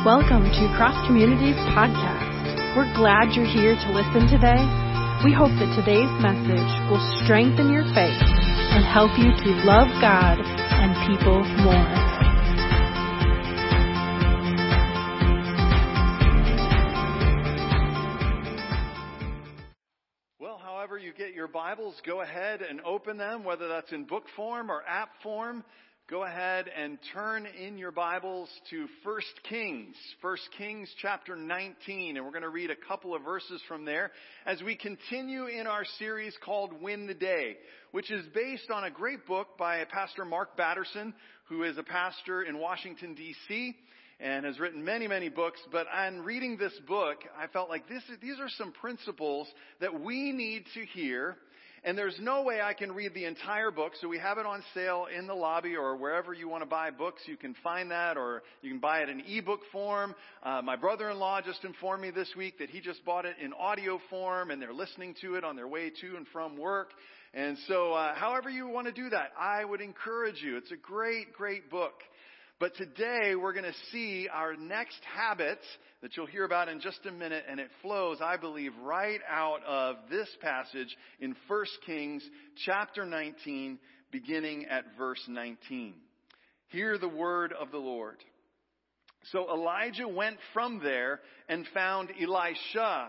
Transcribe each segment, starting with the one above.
Welcome to Cross Communities Podcast. We're glad you're here to listen today. We hope that today's message will strengthen your faith and help you to love God and people more. Well, however you get your Bibles, go ahead and open them, whether that's in book form or app form go ahead and turn in your Bibles to 1 Kings, 1 Kings chapter 19, and we're going to read a couple of verses from there as we continue in our series called Win the Day, which is based on a great book by Pastor Mark Batterson, who is a pastor in Washington, D.C., and has written many, many books. But on reading this book, I felt like this, these are some principles that we need to hear and there's no way I can read the entire book, so we have it on sale in the lobby or wherever you want to buy books. You can find that, or you can buy it in ebook form. Uh, my brother-in-law just informed me this week that he just bought it in audio form, and they're listening to it on their way to and from work. And so, uh, however you want to do that, I would encourage you. It's a great, great book. But today we're going to see our next habit that you'll hear about in just a minute, and it flows, I believe, right out of this passage in 1 Kings chapter 19, beginning at verse 19. Hear the word of the Lord. So Elijah went from there and found Elisha,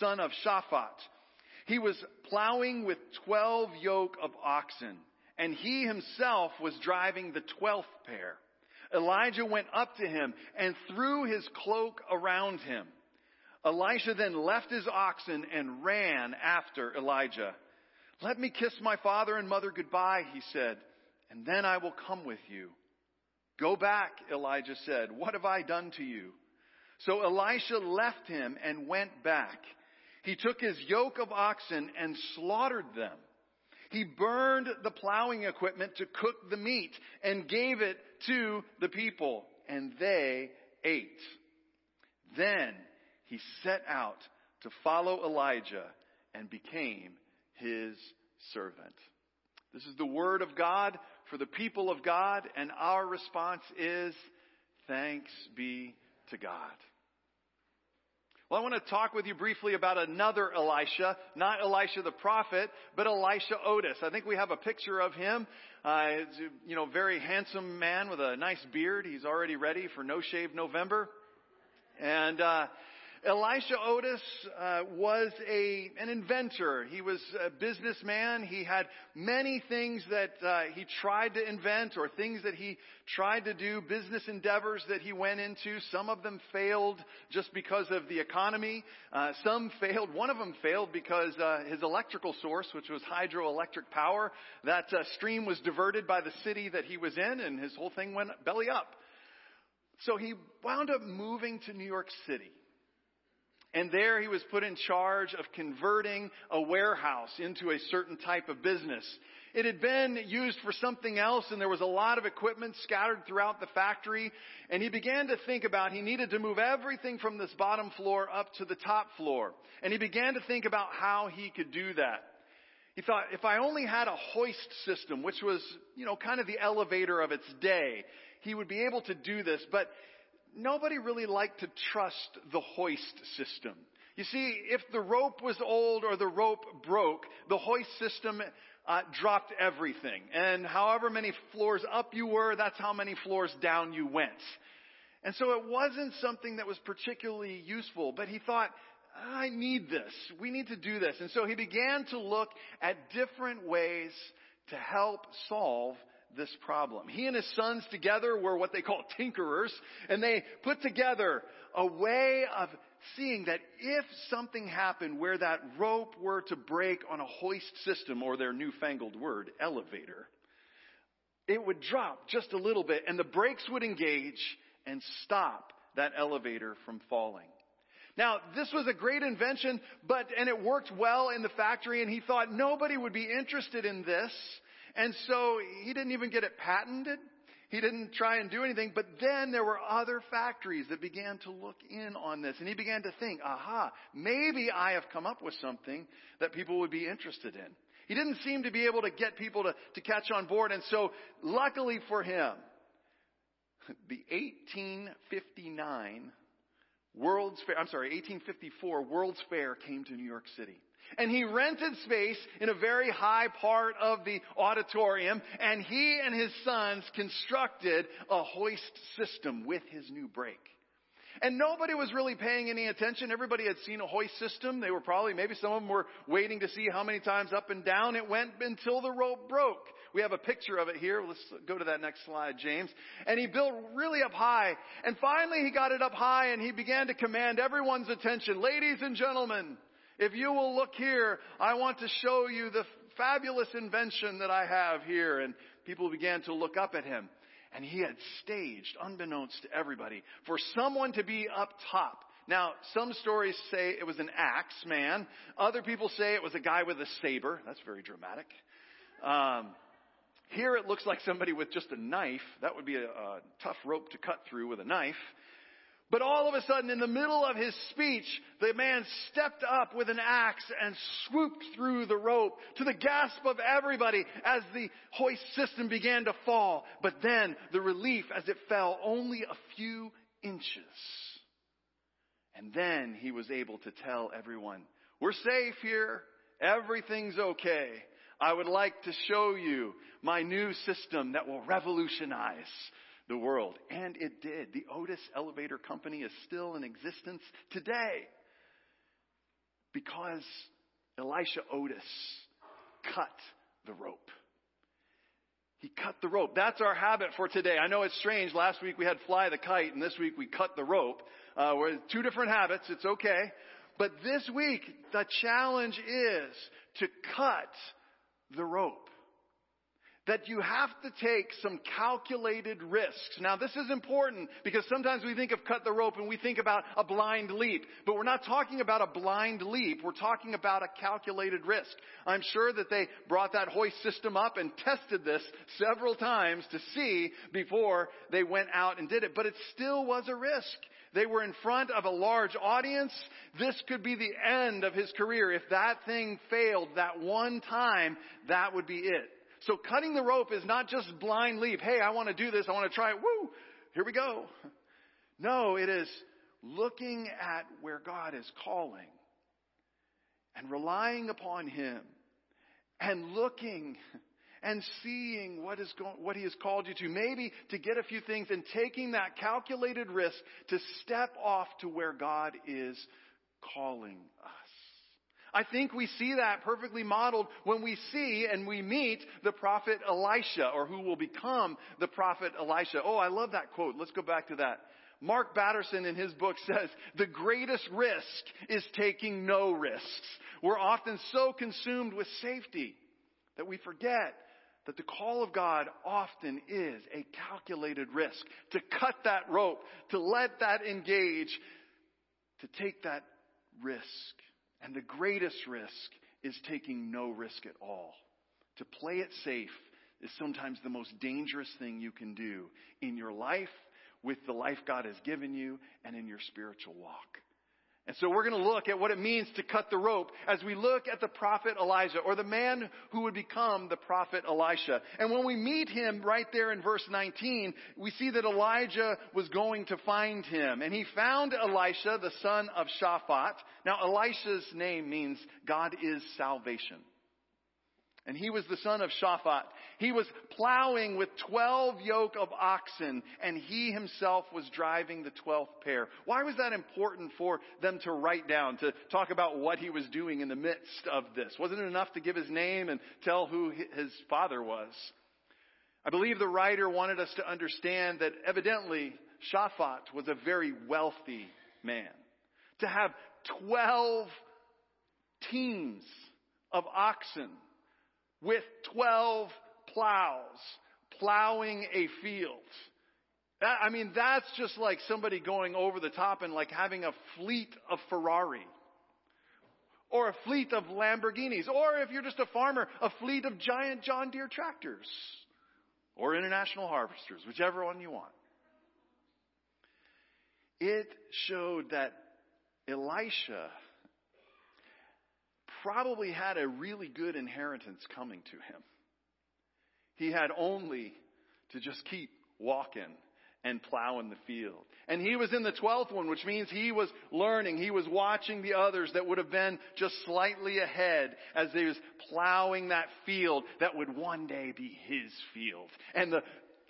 son of Shaphat. He was plowing with twelve yoke of oxen, and he himself was driving the twelfth pair. Elijah went up to him and threw his cloak around him. Elisha then left his oxen and ran after Elijah. Let me kiss my father and mother goodbye, he said, and then I will come with you. Go back, Elijah said. What have I done to you? So Elisha left him and went back. He took his yoke of oxen and slaughtered them. He burned the plowing equipment to cook the meat and gave it to the people, and they ate. Then he set out to follow Elijah and became his servant. This is the word of God for the people of God, and our response is thanks be to God. Well, I want to talk with you briefly about another Elisha, not Elisha the prophet, but Elisha Otis. I think we have a picture of him. Uh, you know, very handsome man with a nice beard. He's already ready for No Shave November. And, uh, Elisha Otis uh, was a an inventor. He was a businessman. He had many things that uh, he tried to invent, or things that he tried to do, business endeavors that he went into. Some of them failed just because of the economy. Uh, some failed. One of them failed because uh, his electrical source, which was hydroelectric power, that uh, stream was diverted by the city that he was in, and his whole thing went belly up. So he wound up moving to New York City. And there he was put in charge of converting a warehouse into a certain type of business. It had been used for something else and there was a lot of equipment scattered throughout the factory. And he began to think about he needed to move everything from this bottom floor up to the top floor. And he began to think about how he could do that. He thought, if I only had a hoist system, which was, you know, kind of the elevator of its day, he would be able to do this. But nobody really liked to trust the hoist system. You see, if the rope was old or the rope broke, the hoist system uh, dropped everything. And however many floors up you were, that's how many floors down you went. And so it wasn't something that was particularly useful, but he thought, I need this. We need to do this. And so he began to look at different ways to help solve this problem. He and his sons together were what they call tinkerers, and they put together a way of seeing that if something happened where that rope were to break on a hoist system, or their newfangled word, elevator, it would drop just a little bit, and the brakes would engage and stop that elevator from falling. Now, this was a great invention, but, and it worked well in the factory, and he thought nobody would be interested in this and so he didn't even get it patented. He didn't try and do anything, but then there were other factories that began to look in on this. And he began to think, aha, maybe I have come up with something that people would be interested in. He didn't seem to be able to get people to, to catch on board. And so luckily for him, the 1859 World's Fair, I'm sorry, 1854 World's Fair came to New York City. And he rented space in a very high part of the auditorium, and he and his sons constructed a hoist system with his new brake. And nobody was really paying any attention. Everybody had seen a hoist system. They were probably, maybe some of them were waiting to see how many times up and down it went until the rope broke. We have a picture of it here. Let's go to that next slide, James. And he built really up high. And finally he got it up high and he began to command everyone's attention. Ladies and gentlemen, if you will look here, I want to show you the fabulous invention that I have here. And people began to look up at him. And he had staged, unbeknownst to everybody, for someone to be up top. Now, some stories say it was an axe man. Other people say it was a guy with a saber. That's very dramatic. Um, here it looks like somebody with just a knife. That would be a, a tough rope to cut through with a knife. But all of a sudden, in the middle of his speech, the man stepped up with an axe and swooped through the rope to the gasp of everybody as the hoist system began to fall. But then the relief as it fell only a few inches. And then he was able to tell everyone, we're safe here. Everything's okay. I would like to show you my new system that will revolutionize the world. And it did. The Otis Elevator Company is still in existence today because Elisha Otis cut the rope. He cut the rope. That's our habit for today. I know it's strange. Last week we had fly the kite, and this week we cut the rope. Uh, we're two different habits. It's okay. But this week, the challenge is to cut the rope that you have to take some calculated risks. Now this is important because sometimes we think of cut the rope and we think about a blind leap, but we're not talking about a blind leap. We're talking about a calculated risk. I'm sure that they brought that hoist system up and tested this several times to see before they went out and did it, but it still was a risk. They were in front of a large audience. This could be the end of his career. If that thing failed that one time, that would be it. So cutting the rope is not just blind leap. Hey, I want to do this. I want to try it. Woo! Here we go. No, it is looking at where God is calling and relying upon Him and looking and seeing what is going, what He has called you to. Maybe to get a few things and taking that calculated risk to step off to where God is calling us. I think we see that perfectly modeled when we see and we meet the prophet Elisha, or who will become the prophet Elisha. Oh, I love that quote. Let's go back to that. Mark Batterson in his book says, the greatest risk is taking no risks. We're often so consumed with safety that we forget that the call of God often is a calculated risk. To cut that rope, to let that engage, to take that risk. And the greatest risk is taking no risk at all. To play it safe is sometimes the most dangerous thing you can do in your life, with the life God has given you, and in your spiritual walk. And so we're going to look at what it means to cut the rope as we look at the prophet Elijah or the man who would become the prophet Elisha. And when we meet him right there in verse 19, we see that Elijah was going to find him. And he found Elisha, the son of Shaphat. Now Elisha's name means God is salvation. And he was the son of Shaphat. He was plowing with 12 yoke of oxen and he himself was driving the 12th pair. Why was that important for them to write down, to talk about what he was doing in the midst of this? Wasn't it enough to give his name and tell who his father was? I believe the writer wanted us to understand that evidently Shaphat was a very wealthy man. To have 12 teams of oxen with 12 plows plowing a field. That, I mean, that's just like somebody going over the top and like having a fleet of Ferrari. Or a fleet of Lamborghinis. Or if you're just a farmer, a fleet of giant John Deere tractors. Or international harvesters, whichever one you want. It showed that Elisha probably had a really good inheritance coming to him. He had only to just keep walking and plow in the field. And he was in the 12th one, which means he was learning. He was watching the others that would have been just slightly ahead as he was plowing that field that would one day be his field. And the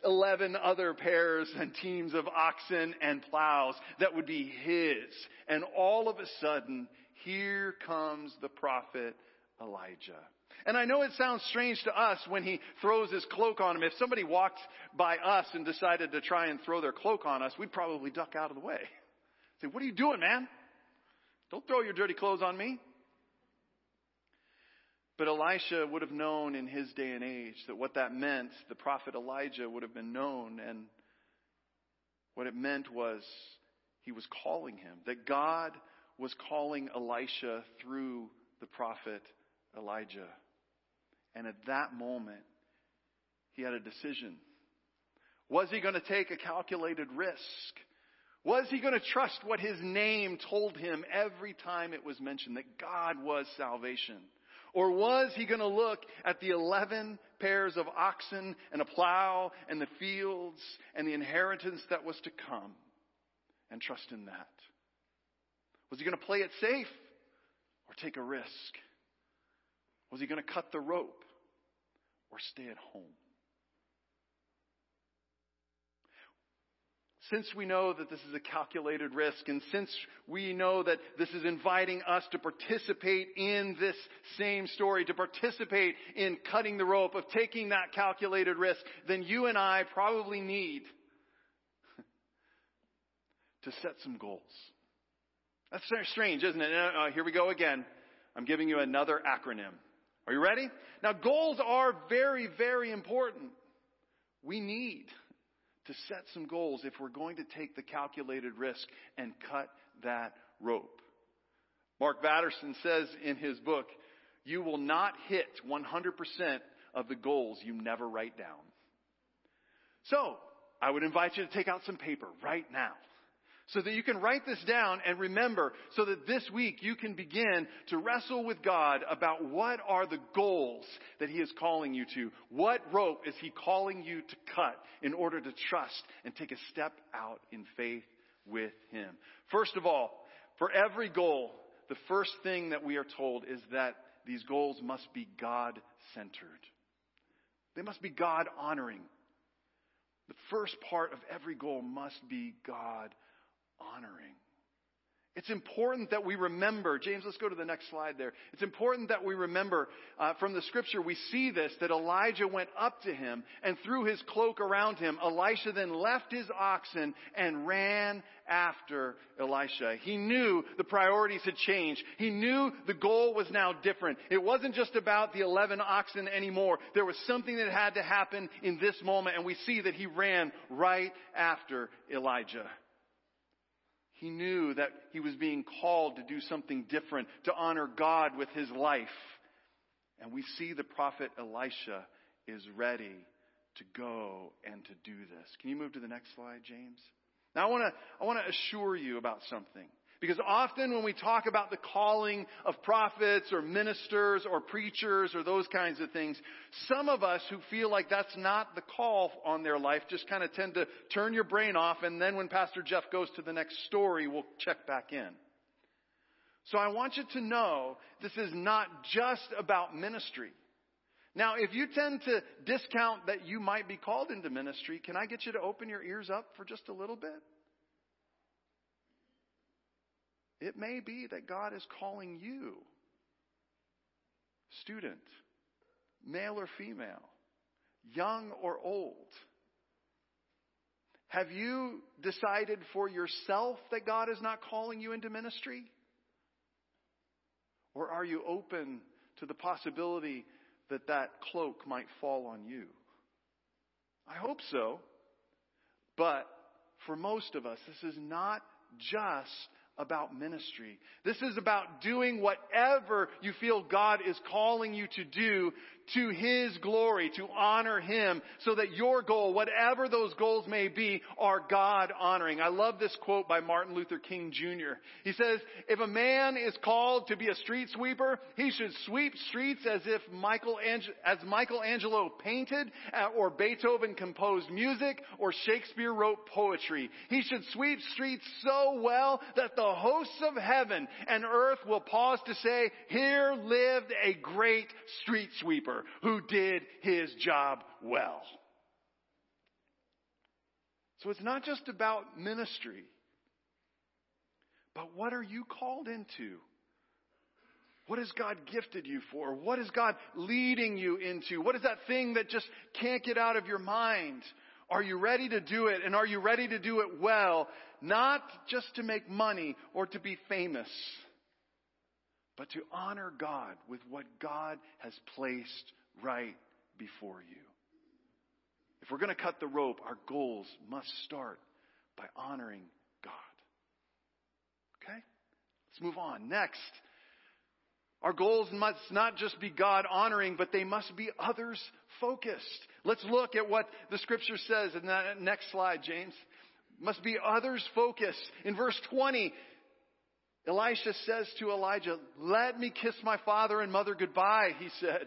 11 other pairs and teams of oxen and plows that would be his. And all of a sudden, here comes the prophet Elijah. And I know it sounds strange to us when he throws his cloak on him. If somebody walked by us and decided to try and throw their cloak on us, we'd probably duck out of the way. Say, what are you doing, man? Don't throw your dirty clothes on me. But Elisha would have known in his day and age that what that meant, the prophet Elijah would have been known, and what it meant was he was calling him, that God was calling Elisha through the prophet Elijah. And at that moment, he had a decision. Was he going to take a calculated risk? Was he going to trust what his name told him every time it was mentioned that God was salvation? Or was he going to look at the 11 pairs of oxen and a plow and the fields and the inheritance that was to come and trust in that? Was he going to play it safe or take a risk? Was he going to cut the rope or stay at home? Since we know that this is a calculated risk, and since we know that this is inviting us to participate in this same story, to participate in cutting the rope, of taking that calculated risk, then you and I probably need to set some goals. That's strange, isn't it? Uh, here we go again. I'm giving you another acronym. Are you ready? Now, goals are very, very important. We need to set some goals if we're going to take the calculated risk and cut that rope. Mark Batterson says in his book, you will not hit 100% of the goals you never write down. So, I would invite you to take out some paper right now so that you can write this down and remember so that this week you can begin to wrestle with God about what are the goals that He is calling you to. What rope is He calling you to cut in order to trust and take a step out in faith with Him? First of all, for every goal, the first thing that we are told is that these goals must be God centered. They must be God honoring. The first part of every goal must be God honoring. It's important that we remember, James, let's go to the next slide there. It's important that we remember uh, from the scripture, we see this, that Elijah went up to him and threw his cloak around him. Elisha then left his oxen and ran after Elisha. He knew the priorities had changed. He knew the goal was now different. It wasn't just about the 11 oxen anymore. There was something that had to happen in this moment, and we see that he ran right after Elijah. He knew that he was being called to do something different, to honor God with his life. And we see the prophet Elisha is ready to go and to do this. Can you move to the next slide, James? Now I want to, I want to assure you about something. Because often when we talk about the calling of prophets or ministers or preachers or those kinds of things, some of us who feel like that's not the call on their life just kind of tend to turn your brain off and then when Pastor Jeff goes to the next story, we'll check back in. So I want you to know this is not just about ministry. Now, if you tend to discount that you might be called into ministry, can I get you to open your ears up for just a little bit? It may be that God is calling you, student, male or female, young or old. Have you decided for yourself that God is not calling you into ministry? Or are you open to the possibility that that cloak might fall on you? I hope so. But for most of us, this is not just about ministry. This is about doing whatever you feel God is calling you to do to His glory, to honor Him, so that your goal, whatever those goals may be, are God honoring. I love this quote by Martin Luther King Jr. He says, if a man is called to be a street sweeper, he should sweep streets as if Michael, as Michelangelo painted, or Beethoven composed music, or Shakespeare wrote poetry. He should sweep streets so well that the hosts of heaven and earth will pause to say, here lived a great street sweeper who did his job well. So it's not just about ministry, but what are you called into? What has God gifted you for? What is God leading you into? What is that thing that just can't get out of your mind? Are you ready to do it? And are you ready to do it well? Not just to make money or to be famous, but to honor God with what God has placed right before you. If we're going to cut the rope, our goals must start by honoring God. Okay? Let's move on. Next, our goals must not just be God honoring, but they must be others focused. Let's look at what the scripture says in that next slide, James. Must be others focused. In verse 20, Elisha says to Elijah, Let me kiss my father and mother goodbye, he said,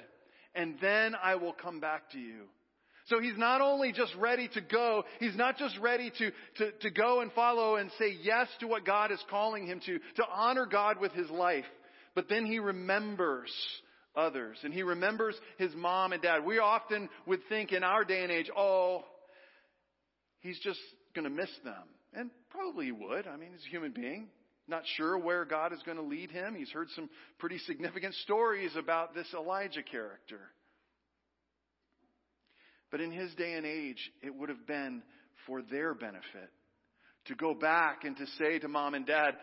and then I will come back to you. So he's not only just ready to go, he's not just ready to, to, to go and follow and say yes to what God is calling him to, to honor God with his life, but then he remembers others and he remembers his mom and dad. We often would think in our day and age, oh, he's just going to miss them. And probably he would. I mean, he's a human being. Not sure where God is going to lead him. He's heard some pretty significant stories about this Elijah character. But in his day and age, it would have been for their benefit to go back and to say to mom and dad,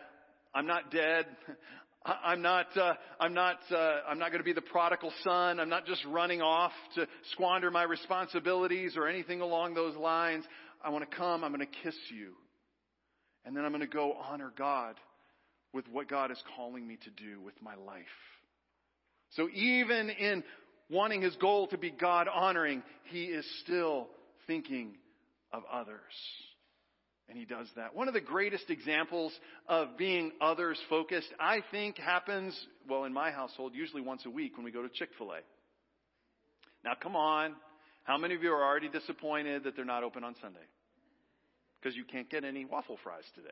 I'm not dead. I'm not, uh, I'm not, uh, I'm not going to be the prodigal son. I'm not just running off to squander my responsibilities or anything along those lines. I want to come. I'm going to kiss you. And then I'm going to go honor God with what God is calling me to do with my life. So even in wanting his goal to be God honoring, he is still thinking of others. And he does that. One of the greatest examples of being others focused, I think, happens, well, in my household, usually once a week when we go to Chick fil A. Now, come on. How many of you are already disappointed that they're not open on Sunday? Because you can't get any waffle fries today.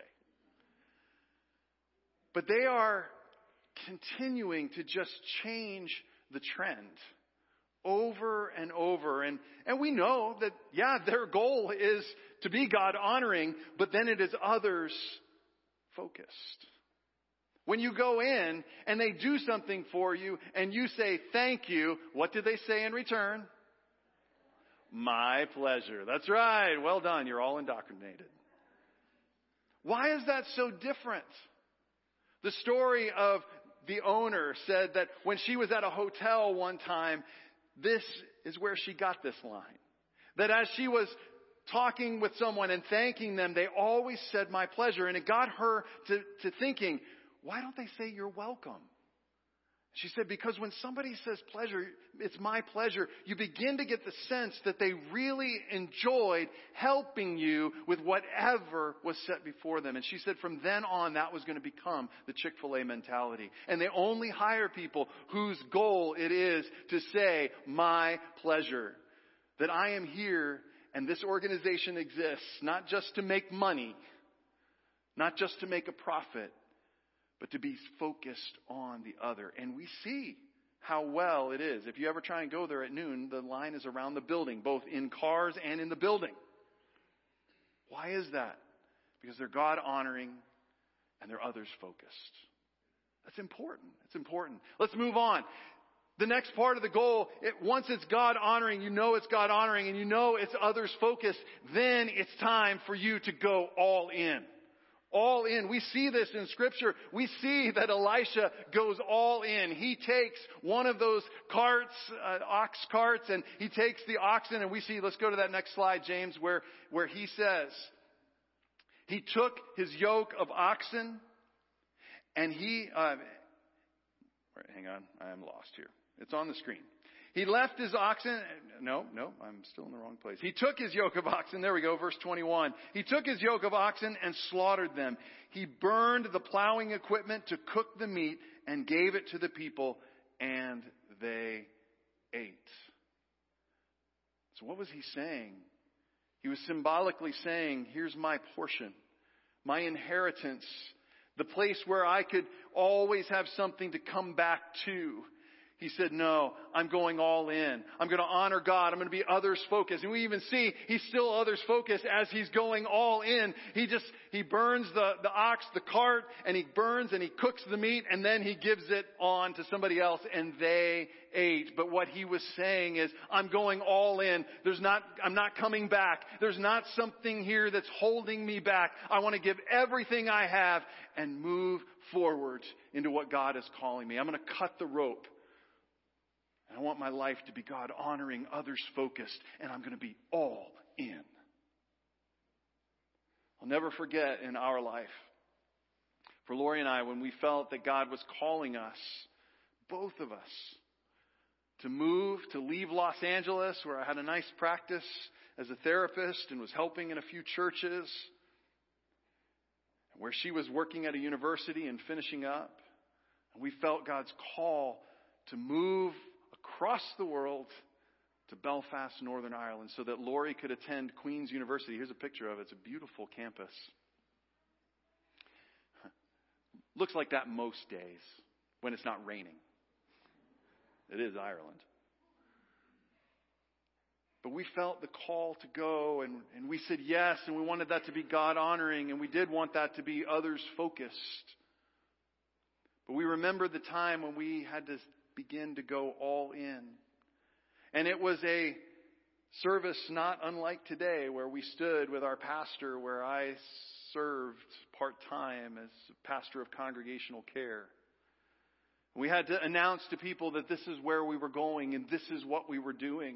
But they are continuing to just change the trend over and over. And, and we know that, yeah, their goal is to be God honoring, but then it is others focused. When you go in and they do something for you and you say thank you, what do they say in return? My pleasure. That's right. Well done. You're all indoctrinated. Why is that so different? The story of the owner said that when she was at a hotel one time, this is where she got this line. That as she was talking with someone and thanking them, they always said my pleasure. And it got her to, to thinking, why don't they say you're welcome? She said, because when somebody says pleasure, it's my pleasure, you begin to get the sense that they really enjoyed helping you with whatever was set before them. And she said from then on, that was going to become the Chick-fil-A mentality. And they only hire people whose goal it is to say, my pleasure. That I am here and this organization exists not just to make money, not just to make a profit, but to be focused on the other. And we see how well it is. If you ever try and go there at noon, the line is around the building, both in cars and in the building. Why is that? Because they're God honoring and they're others focused. That's important. It's important. Let's move on. The next part of the goal, it, once it's God honoring, you know it's God honoring and you know it's others focused, then it's time for you to go all in all in. We see this in scripture. We see that Elisha goes all in. He takes one of those carts, uh, ox carts, and he takes the oxen and we see, let's go to that next slide, James, where, where he says, he took his yoke of oxen and he, uh, hang on, I am lost here. It's on the screen. He left his oxen. No, no, I'm still in the wrong place. He took his yoke of oxen. There we go, verse 21. He took his yoke of oxen and slaughtered them. He burned the plowing equipment to cook the meat and gave it to the people, and they ate. So what was he saying? He was symbolically saying, here's my portion, my inheritance, the place where I could always have something to come back to. He said, no, I'm going all in. I'm going to honor God. I'm going to be others focused. And we even see he's still others focused as he's going all in. He just, he burns the, the ox, the cart, and he burns and he cooks the meat and then he gives it on to somebody else and they ate. But what he was saying is, I'm going all in. There's not, I'm not coming back. There's not something here that's holding me back. I want to give everything I have and move forward into what God is calling me. I'm going to cut the rope. I want my life to be God honoring, others focused, and I'm going to be all in. I'll never forget in our life, for Lori and I, when we felt that God was calling us, both of us, to move, to leave Los Angeles, where I had a nice practice as a therapist and was helping in a few churches, where she was working at a university and finishing up. And we felt God's call to move across the world to Belfast, Northern Ireland, so that Lori could attend Queen's University. Here's a picture of it. It's a beautiful campus. Looks like that most days when it's not raining. It is Ireland. But we felt the call to go and, and we said yes and we wanted that to be God honoring and we did want that to be others focused. But we remember the time when we had to begin to go all in. And it was a service not unlike today where we stood with our pastor where I served part time as pastor of congregational care. We had to announce to people that this is where we were going and this is what we were doing.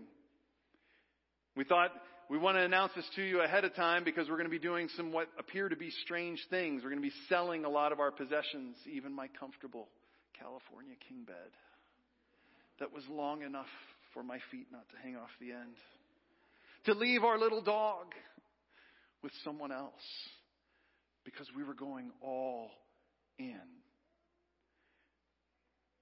We thought we want to announce this to you ahead of time because we're going to be doing some what appear to be strange things. We're going to be selling a lot of our possessions, even my comfortable California king bed that was long enough for my feet not to hang off the end. To leave our little dog with someone else because we were going all in.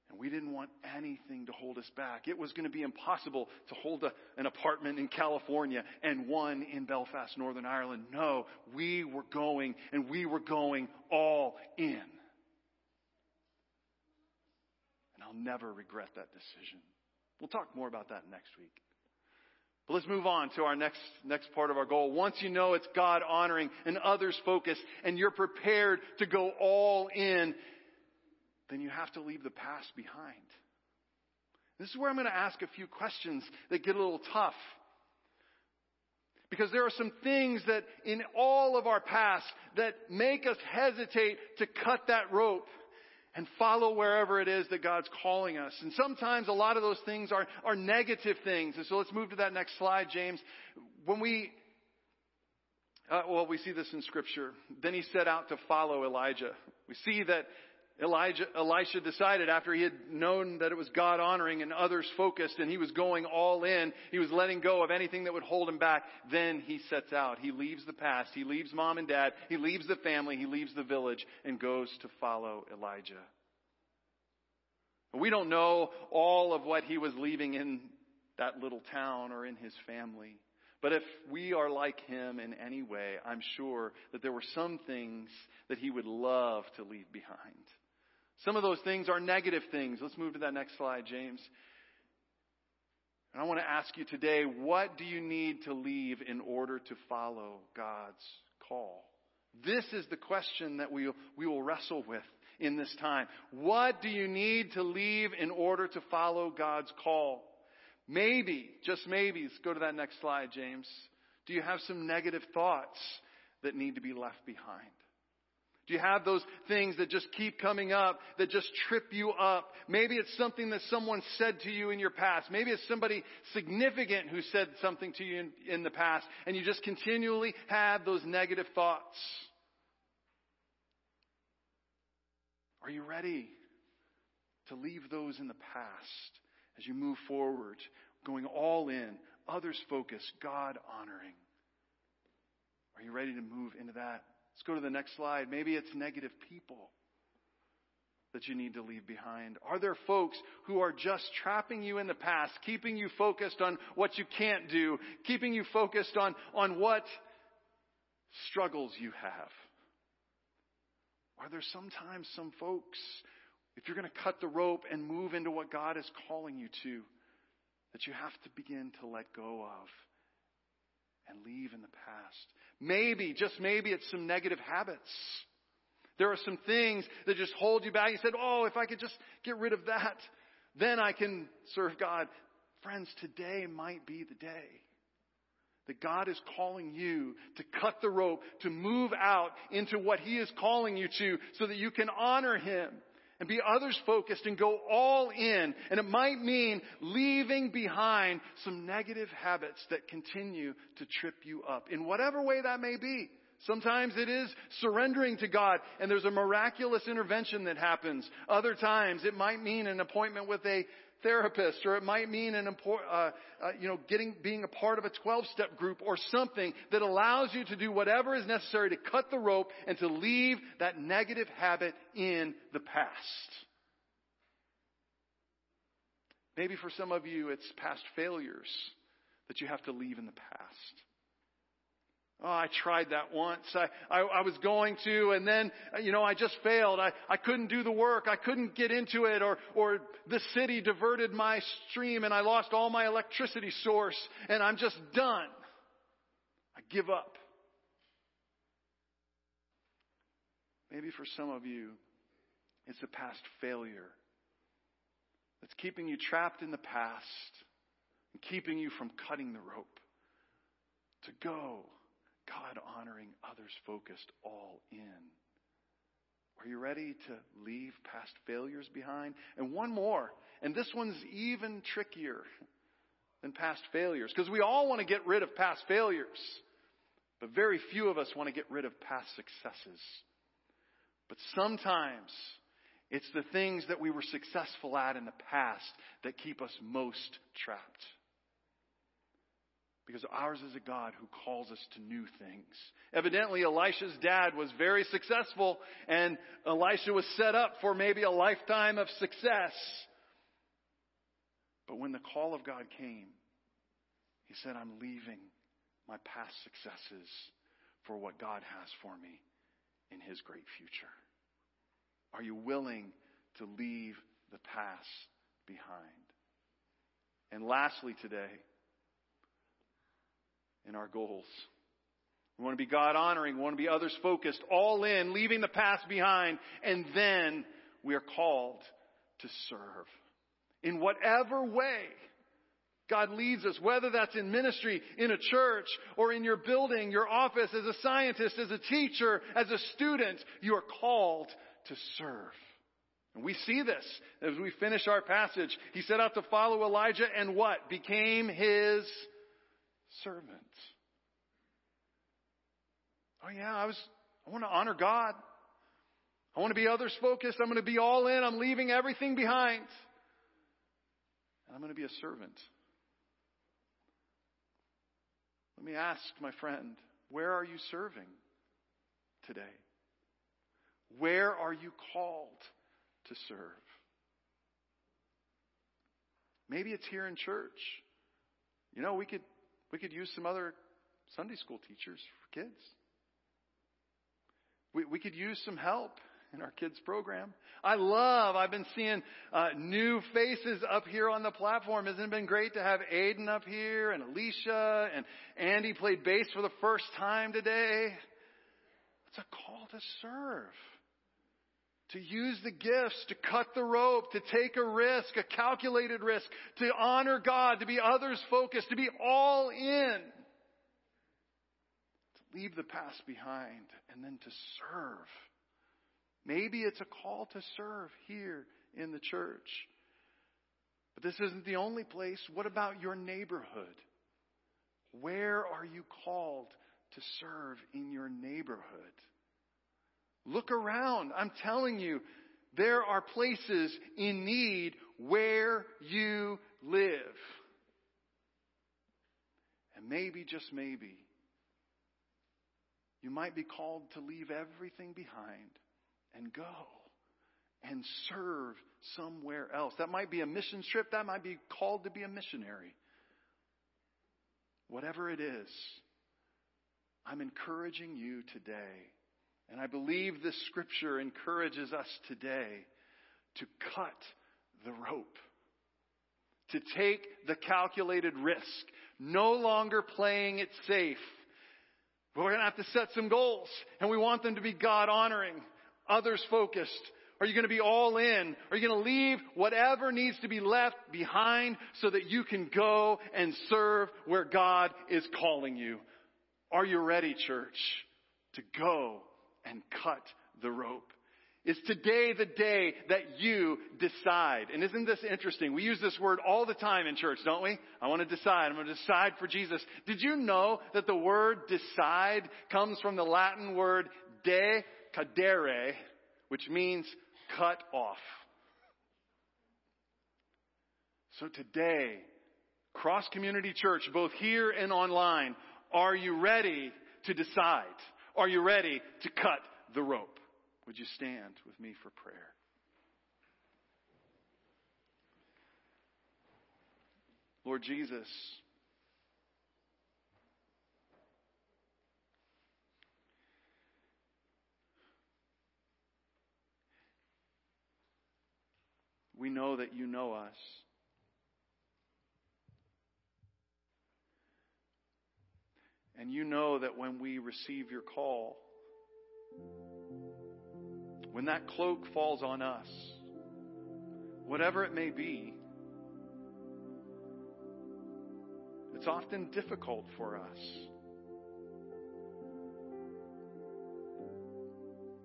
And we didn't want anything to hold us back. It was going to be impossible to hold a, an apartment in California and one in Belfast, Northern Ireland. No, we were going and we were going all in. I'll never regret that decision. We'll talk more about that next week. But let's move on to our next, next part of our goal. Once you know it's God honoring and others focused and you're prepared to go all in, then you have to leave the past behind. This is where I'm going to ask a few questions that get a little tough. Because there are some things that in all of our past that make us hesitate to cut that rope and follow wherever it is that God's calling us. And sometimes a lot of those things are, are negative things. And so let's move to that next slide, James. When we, uh, well, we see this in scripture. Then he set out to follow Elijah. We see that Elijah, Elisha decided after he had known that it was God honoring and others focused and he was going all in, he was letting go of anything that would hold him back. Then he sets out. He leaves the past. He leaves mom and dad. He leaves the family. He leaves the village and goes to follow Elijah. We don't know all of what he was leaving in that little town or in his family. But if we are like him in any way, I'm sure that there were some things that he would love to leave behind. Some of those things are negative things. Let's move to that next slide, James. And I want to ask you today, what do you need to leave in order to follow God's call? This is the question that we, we will wrestle with in this time. What do you need to leave in order to follow God's call? Maybe, just maybe, let's go to that next slide, James. Do you have some negative thoughts that need to be left behind? Do you have those things that just keep coming up, that just trip you up? Maybe it's something that someone said to you in your past. Maybe it's somebody significant who said something to you in, in the past, and you just continually have those negative thoughts. Are you ready to leave those in the past as you move forward, going all in, others focused, God honoring. Are you ready to move into that? Let's go to the next slide. Maybe it's negative people that you need to leave behind? Are there folks who are just trapping you in the past, keeping you focused on what you can't do, keeping you focused on, on what struggles you have? Are there sometimes some folks, if you're going to cut the rope and move into what God is calling you to, that you have to begin to let go of and leave in the past? Maybe, just maybe, it's some negative habits there are some things that just hold you back. You said, Oh, if I could just get rid of that, then I can serve God. Friends, today might be the day that God is calling you to cut the rope, to move out into what He is calling you to so that you can honor Him and be others focused and go all in. And it might mean leaving behind some negative habits that continue to trip you up in whatever way that may be. Sometimes it is surrendering to God and there's a miraculous intervention that happens. Other times it might mean an appointment with a therapist or it might mean an uh, uh, you know, getting, being a part of a 12 step group or something that allows you to do whatever is necessary to cut the rope and to leave that negative habit in the past. Maybe for some of you it's past failures that you have to leave in the past. Oh, I tried that once. I, I, I, was going to, and then, you know, I just failed. I, I couldn't do the work. I couldn't get into it, or, or the city diverted my stream and I lost all my electricity source, and I'm just done. I give up. Maybe for some of you, it's a past failure that's keeping you trapped in the past and keeping you from cutting the rope to go God honoring, others focused, all in. Are you ready to leave past failures behind? And one more, and this one's even trickier than past failures, because we all want to get rid of past failures, but very few of us want to get rid of past successes. But sometimes it's the things that we were successful at in the past that keep us most trapped. Because ours is a God who calls us to new things. Evidently, Elisha's dad was very successful, and Elisha was set up for maybe a lifetime of success. But when the call of God came, he said, I'm leaving my past successes for what God has for me in his great future. Are you willing to leave the past behind? And lastly, today, in our goals. We want to be God honoring. We want to be others focused, all in, leaving the past behind. And then we are called to serve. In whatever way God leads us, whether that's in ministry, in a church, or in your building, your office, as a scientist, as a teacher, as a student, you are called to serve. And we see this as we finish our passage. He set out to follow Elijah and what? Became his servant. Oh yeah, I was, I want to honor God. I want to be others focused. I'm going to be all in. I'm leaving everything behind. And I'm going to be a servant. Let me ask my friend, where are you serving today? Where are you called to serve? Maybe it's here in church. You know, we could we could use some other Sunday school teachers for kids. We, we could use some help in our kids program. I love, I've been seeing uh, new faces up here on the platform. Hasn't it been great to have Aiden up here and Alicia and Andy played bass for the first time today? It's a call to serve. To use the gifts, to cut the rope, to take a risk, a calculated risk, to honor God, to be others focused, to be all in to leave the past behind and then to serve. Maybe it's a call to serve here in the church. But this isn't the only place. What about your neighborhood? Where are you called to serve in your neighborhood? Look around. I'm telling you, There are places in need where you live. And maybe, just maybe, you might be called to leave everything behind and go and serve somewhere else. That might be a mission trip. That might be called to be a missionary. Whatever it is, I'm encouraging you today. And I believe this scripture encourages us today to cut the rope, to take the calculated risk, no longer playing it safe. We're going to have to set some goals, and we want them to be God honoring, others focused. Are you going to be all in? Are you going to leave whatever needs to be left behind so that you can go and serve where God is calling you? Are you ready, church, to go and cut the rope? Is today the day that you decide? And isn't this interesting? We use this word all the time in church, don't we? I want to decide. I'm going to decide for Jesus. Did you know that the word decide comes from the Latin word de cadere, which means cut off? So today, Cross Community Church, both here and online, are you ready to decide? Are you ready to cut the rope? Would you stand with me for prayer? Lord Jesus, we know that you know us. And you know that when we receive your call, when that cloak falls on us, whatever it may be, it's often difficult for us.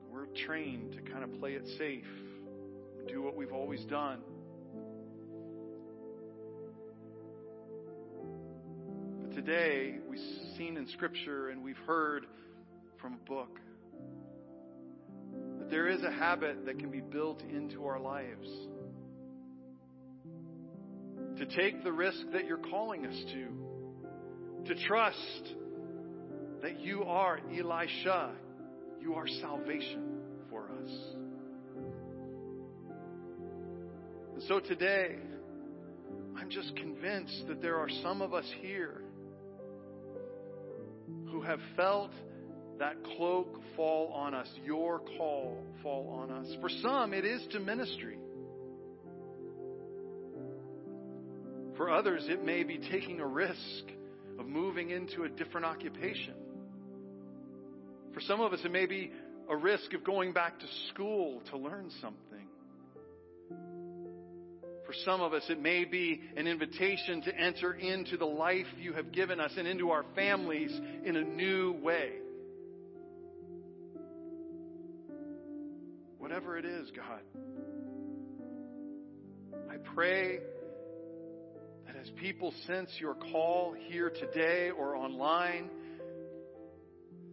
We're trained to kind of play it safe, do what we've always done. Today, we've seen in Scripture and we've heard from a book that there is a habit that can be built into our lives. To take the risk that you're calling us to. To trust that you are Elisha. You are salvation for us. And so today, I'm just convinced that there are some of us here who have felt that cloak fall on us, your call fall on us. For some, it is to ministry. For others, it may be taking a risk of moving into a different occupation. For some of us, it may be a risk of going back to school to learn something. For some of us, it may be an invitation to enter into the life you have given us and into our families in a new way. Whatever it is, God, I pray that as people sense your call here today or online,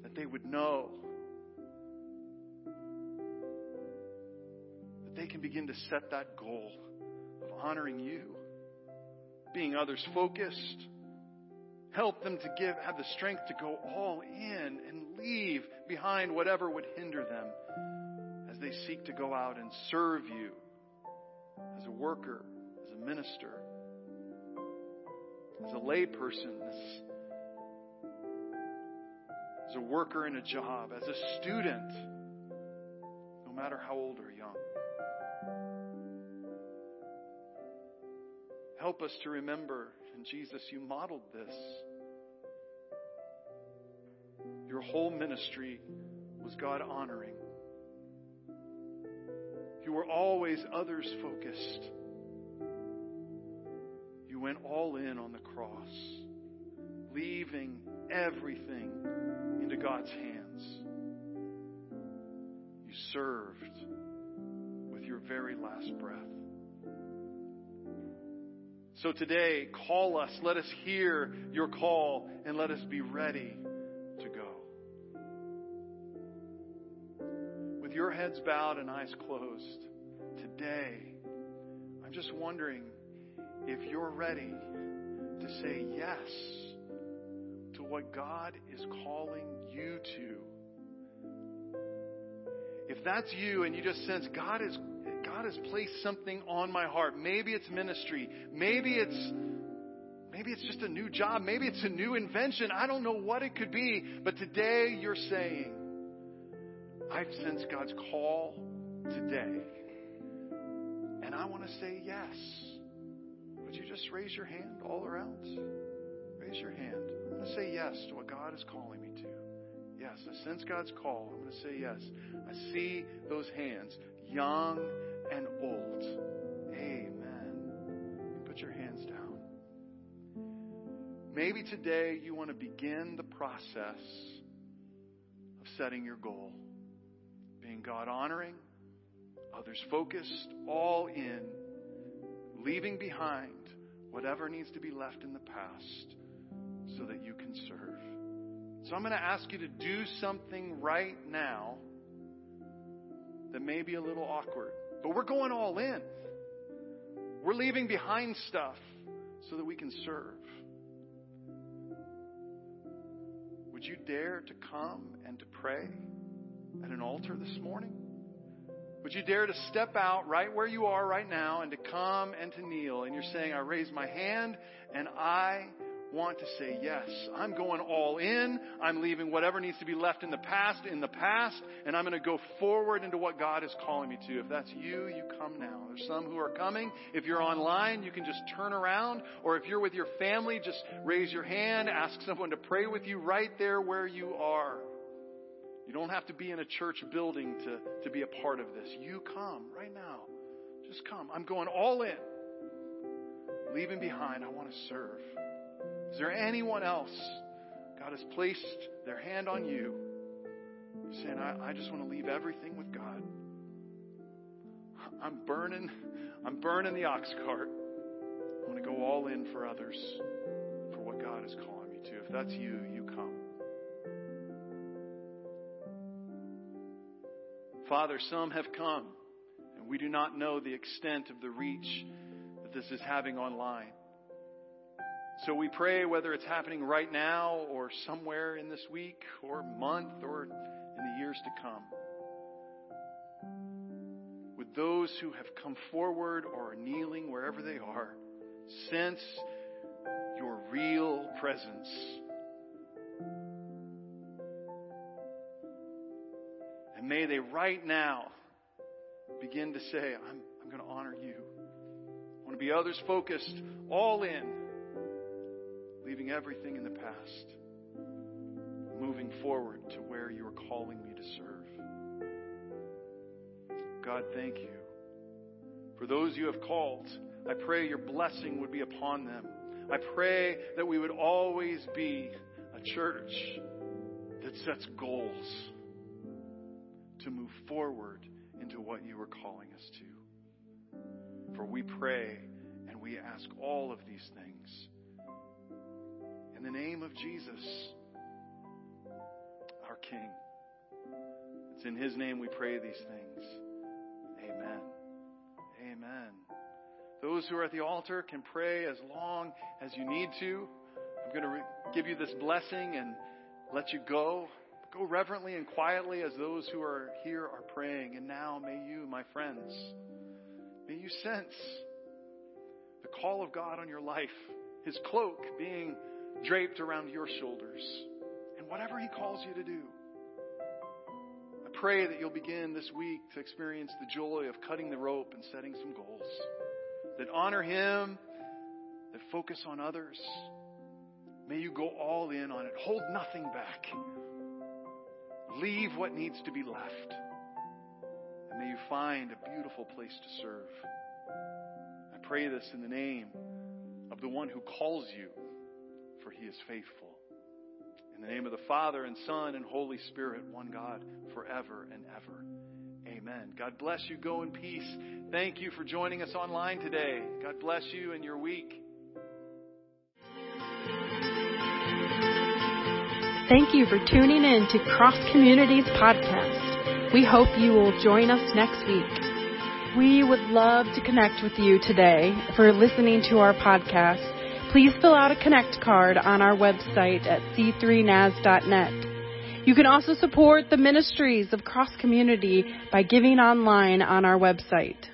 that they would know that they can begin to set that goal honoring you, being others focused. Help them to give, have the strength to go all in and leave behind whatever would hinder them as they seek to go out and serve you as a worker, as a minister, as a layperson, as, as a worker in a job, as a student, no matter how old or young. Help us to remember, and Jesus, you modeled this. Your whole ministry was God honoring. You were always others focused. You went all in on the cross, leaving everything into God's hands. You served with your very last breath. So today, call us. Let us hear your call and let us be ready to go. With your heads bowed and eyes closed, today, I'm just wondering if you're ready to say yes to what God is calling you to. If that's you and you just sense God is God has placed something on my heart. Maybe it's ministry. Maybe it's maybe it's just a new job. Maybe it's a new invention. I don't know what it could be, but today you're saying, I've sensed God's call today. And I want to say yes. Would you just raise your hand all around? Raise your hand. I'm going to say yes to what God is calling me to. Yes, I sense God's call. I'm going to say yes. I see those hands, young and old. Amen. Put your hands down. Maybe today you want to begin the process of setting your goal, being God honoring, others focused, all in, leaving behind whatever needs to be left in the past so that you can serve. So I'm going to ask you to do something right now that may be a little awkward. But we're going all in. We're leaving behind stuff so that we can serve. Would you dare to come and to pray at an altar this morning? Would you dare to step out right where you are right now and to come and to kneel? And you're saying, I raise my hand and I want to say, yes, I'm going all in. I'm leaving whatever needs to be left in the past in the past, and I'm going to go forward into what God is calling me to. If that's you, you come now. There's some who are coming. If you're online, you can just turn around, or if you're with your family, just raise your hand, ask someone to pray with you right there where you are. You don't have to be in a church building to, to be a part of this. You come right now. Just come. I'm going all in. Leaving behind, I want to serve. Is there anyone else God has placed their hand on you? Saying, I, I just want to leave everything with God. I'm burning, I'm burning the ox cart. I want to go all in for others, for what God is calling me to. If that's you, you come. Father, some have come, and we do not know the extent of the reach that this is having online. So we pray whether it's happening right now or somewhere in this week or month or in the years to come. With those who have come forward or are kneeling wherever they are, sense your real presence. And may they right now begin to say, I'm, I'm going to honor you. I want to be others focused, all in everything in the past, moving forward to where you are calling me to serve. God, thank you. For those you have called, I pray your blessing would be upon them. I pray that we would always be a church that sets goals to move forward into what you are calling us to. For we pray and we ask all of these things in the name of Jesus, our King. It's in His name we pray these things. Amen. Amen. Those who are at the altar can pray as long as you need to. I'm going to re- give you this blessing and let you go. Go reverently and quietly as those who are here are praying. And now may you, my friends, may you sense the call of God on your life, His cloak being draped around your shoulders. And whatever He calls you to do, I pray that you'll begin this week to experience the joy of cutting the rope and setting some goals that honor Him, that focus on others. May you go all in on it. Hold nothing back. Leave what needs to be left. And may you find a beautiful place to serve. I pray this in the name of the one who calls you for he is faithful. In the name of the Father and Son and Holy Spirit, one God, forever and ever. Amen. God bless you. Go in peace. Thank you for joining us online today. God bless you and your week. Thank you for tuning in to Cross Community's Podcast. We hope you will join us next week. We would love to connect with you today for listening to our podcast. Please fill out a connect card on our website at c3nas.net. You can also support the ministries of Cross Community by giving online on our website.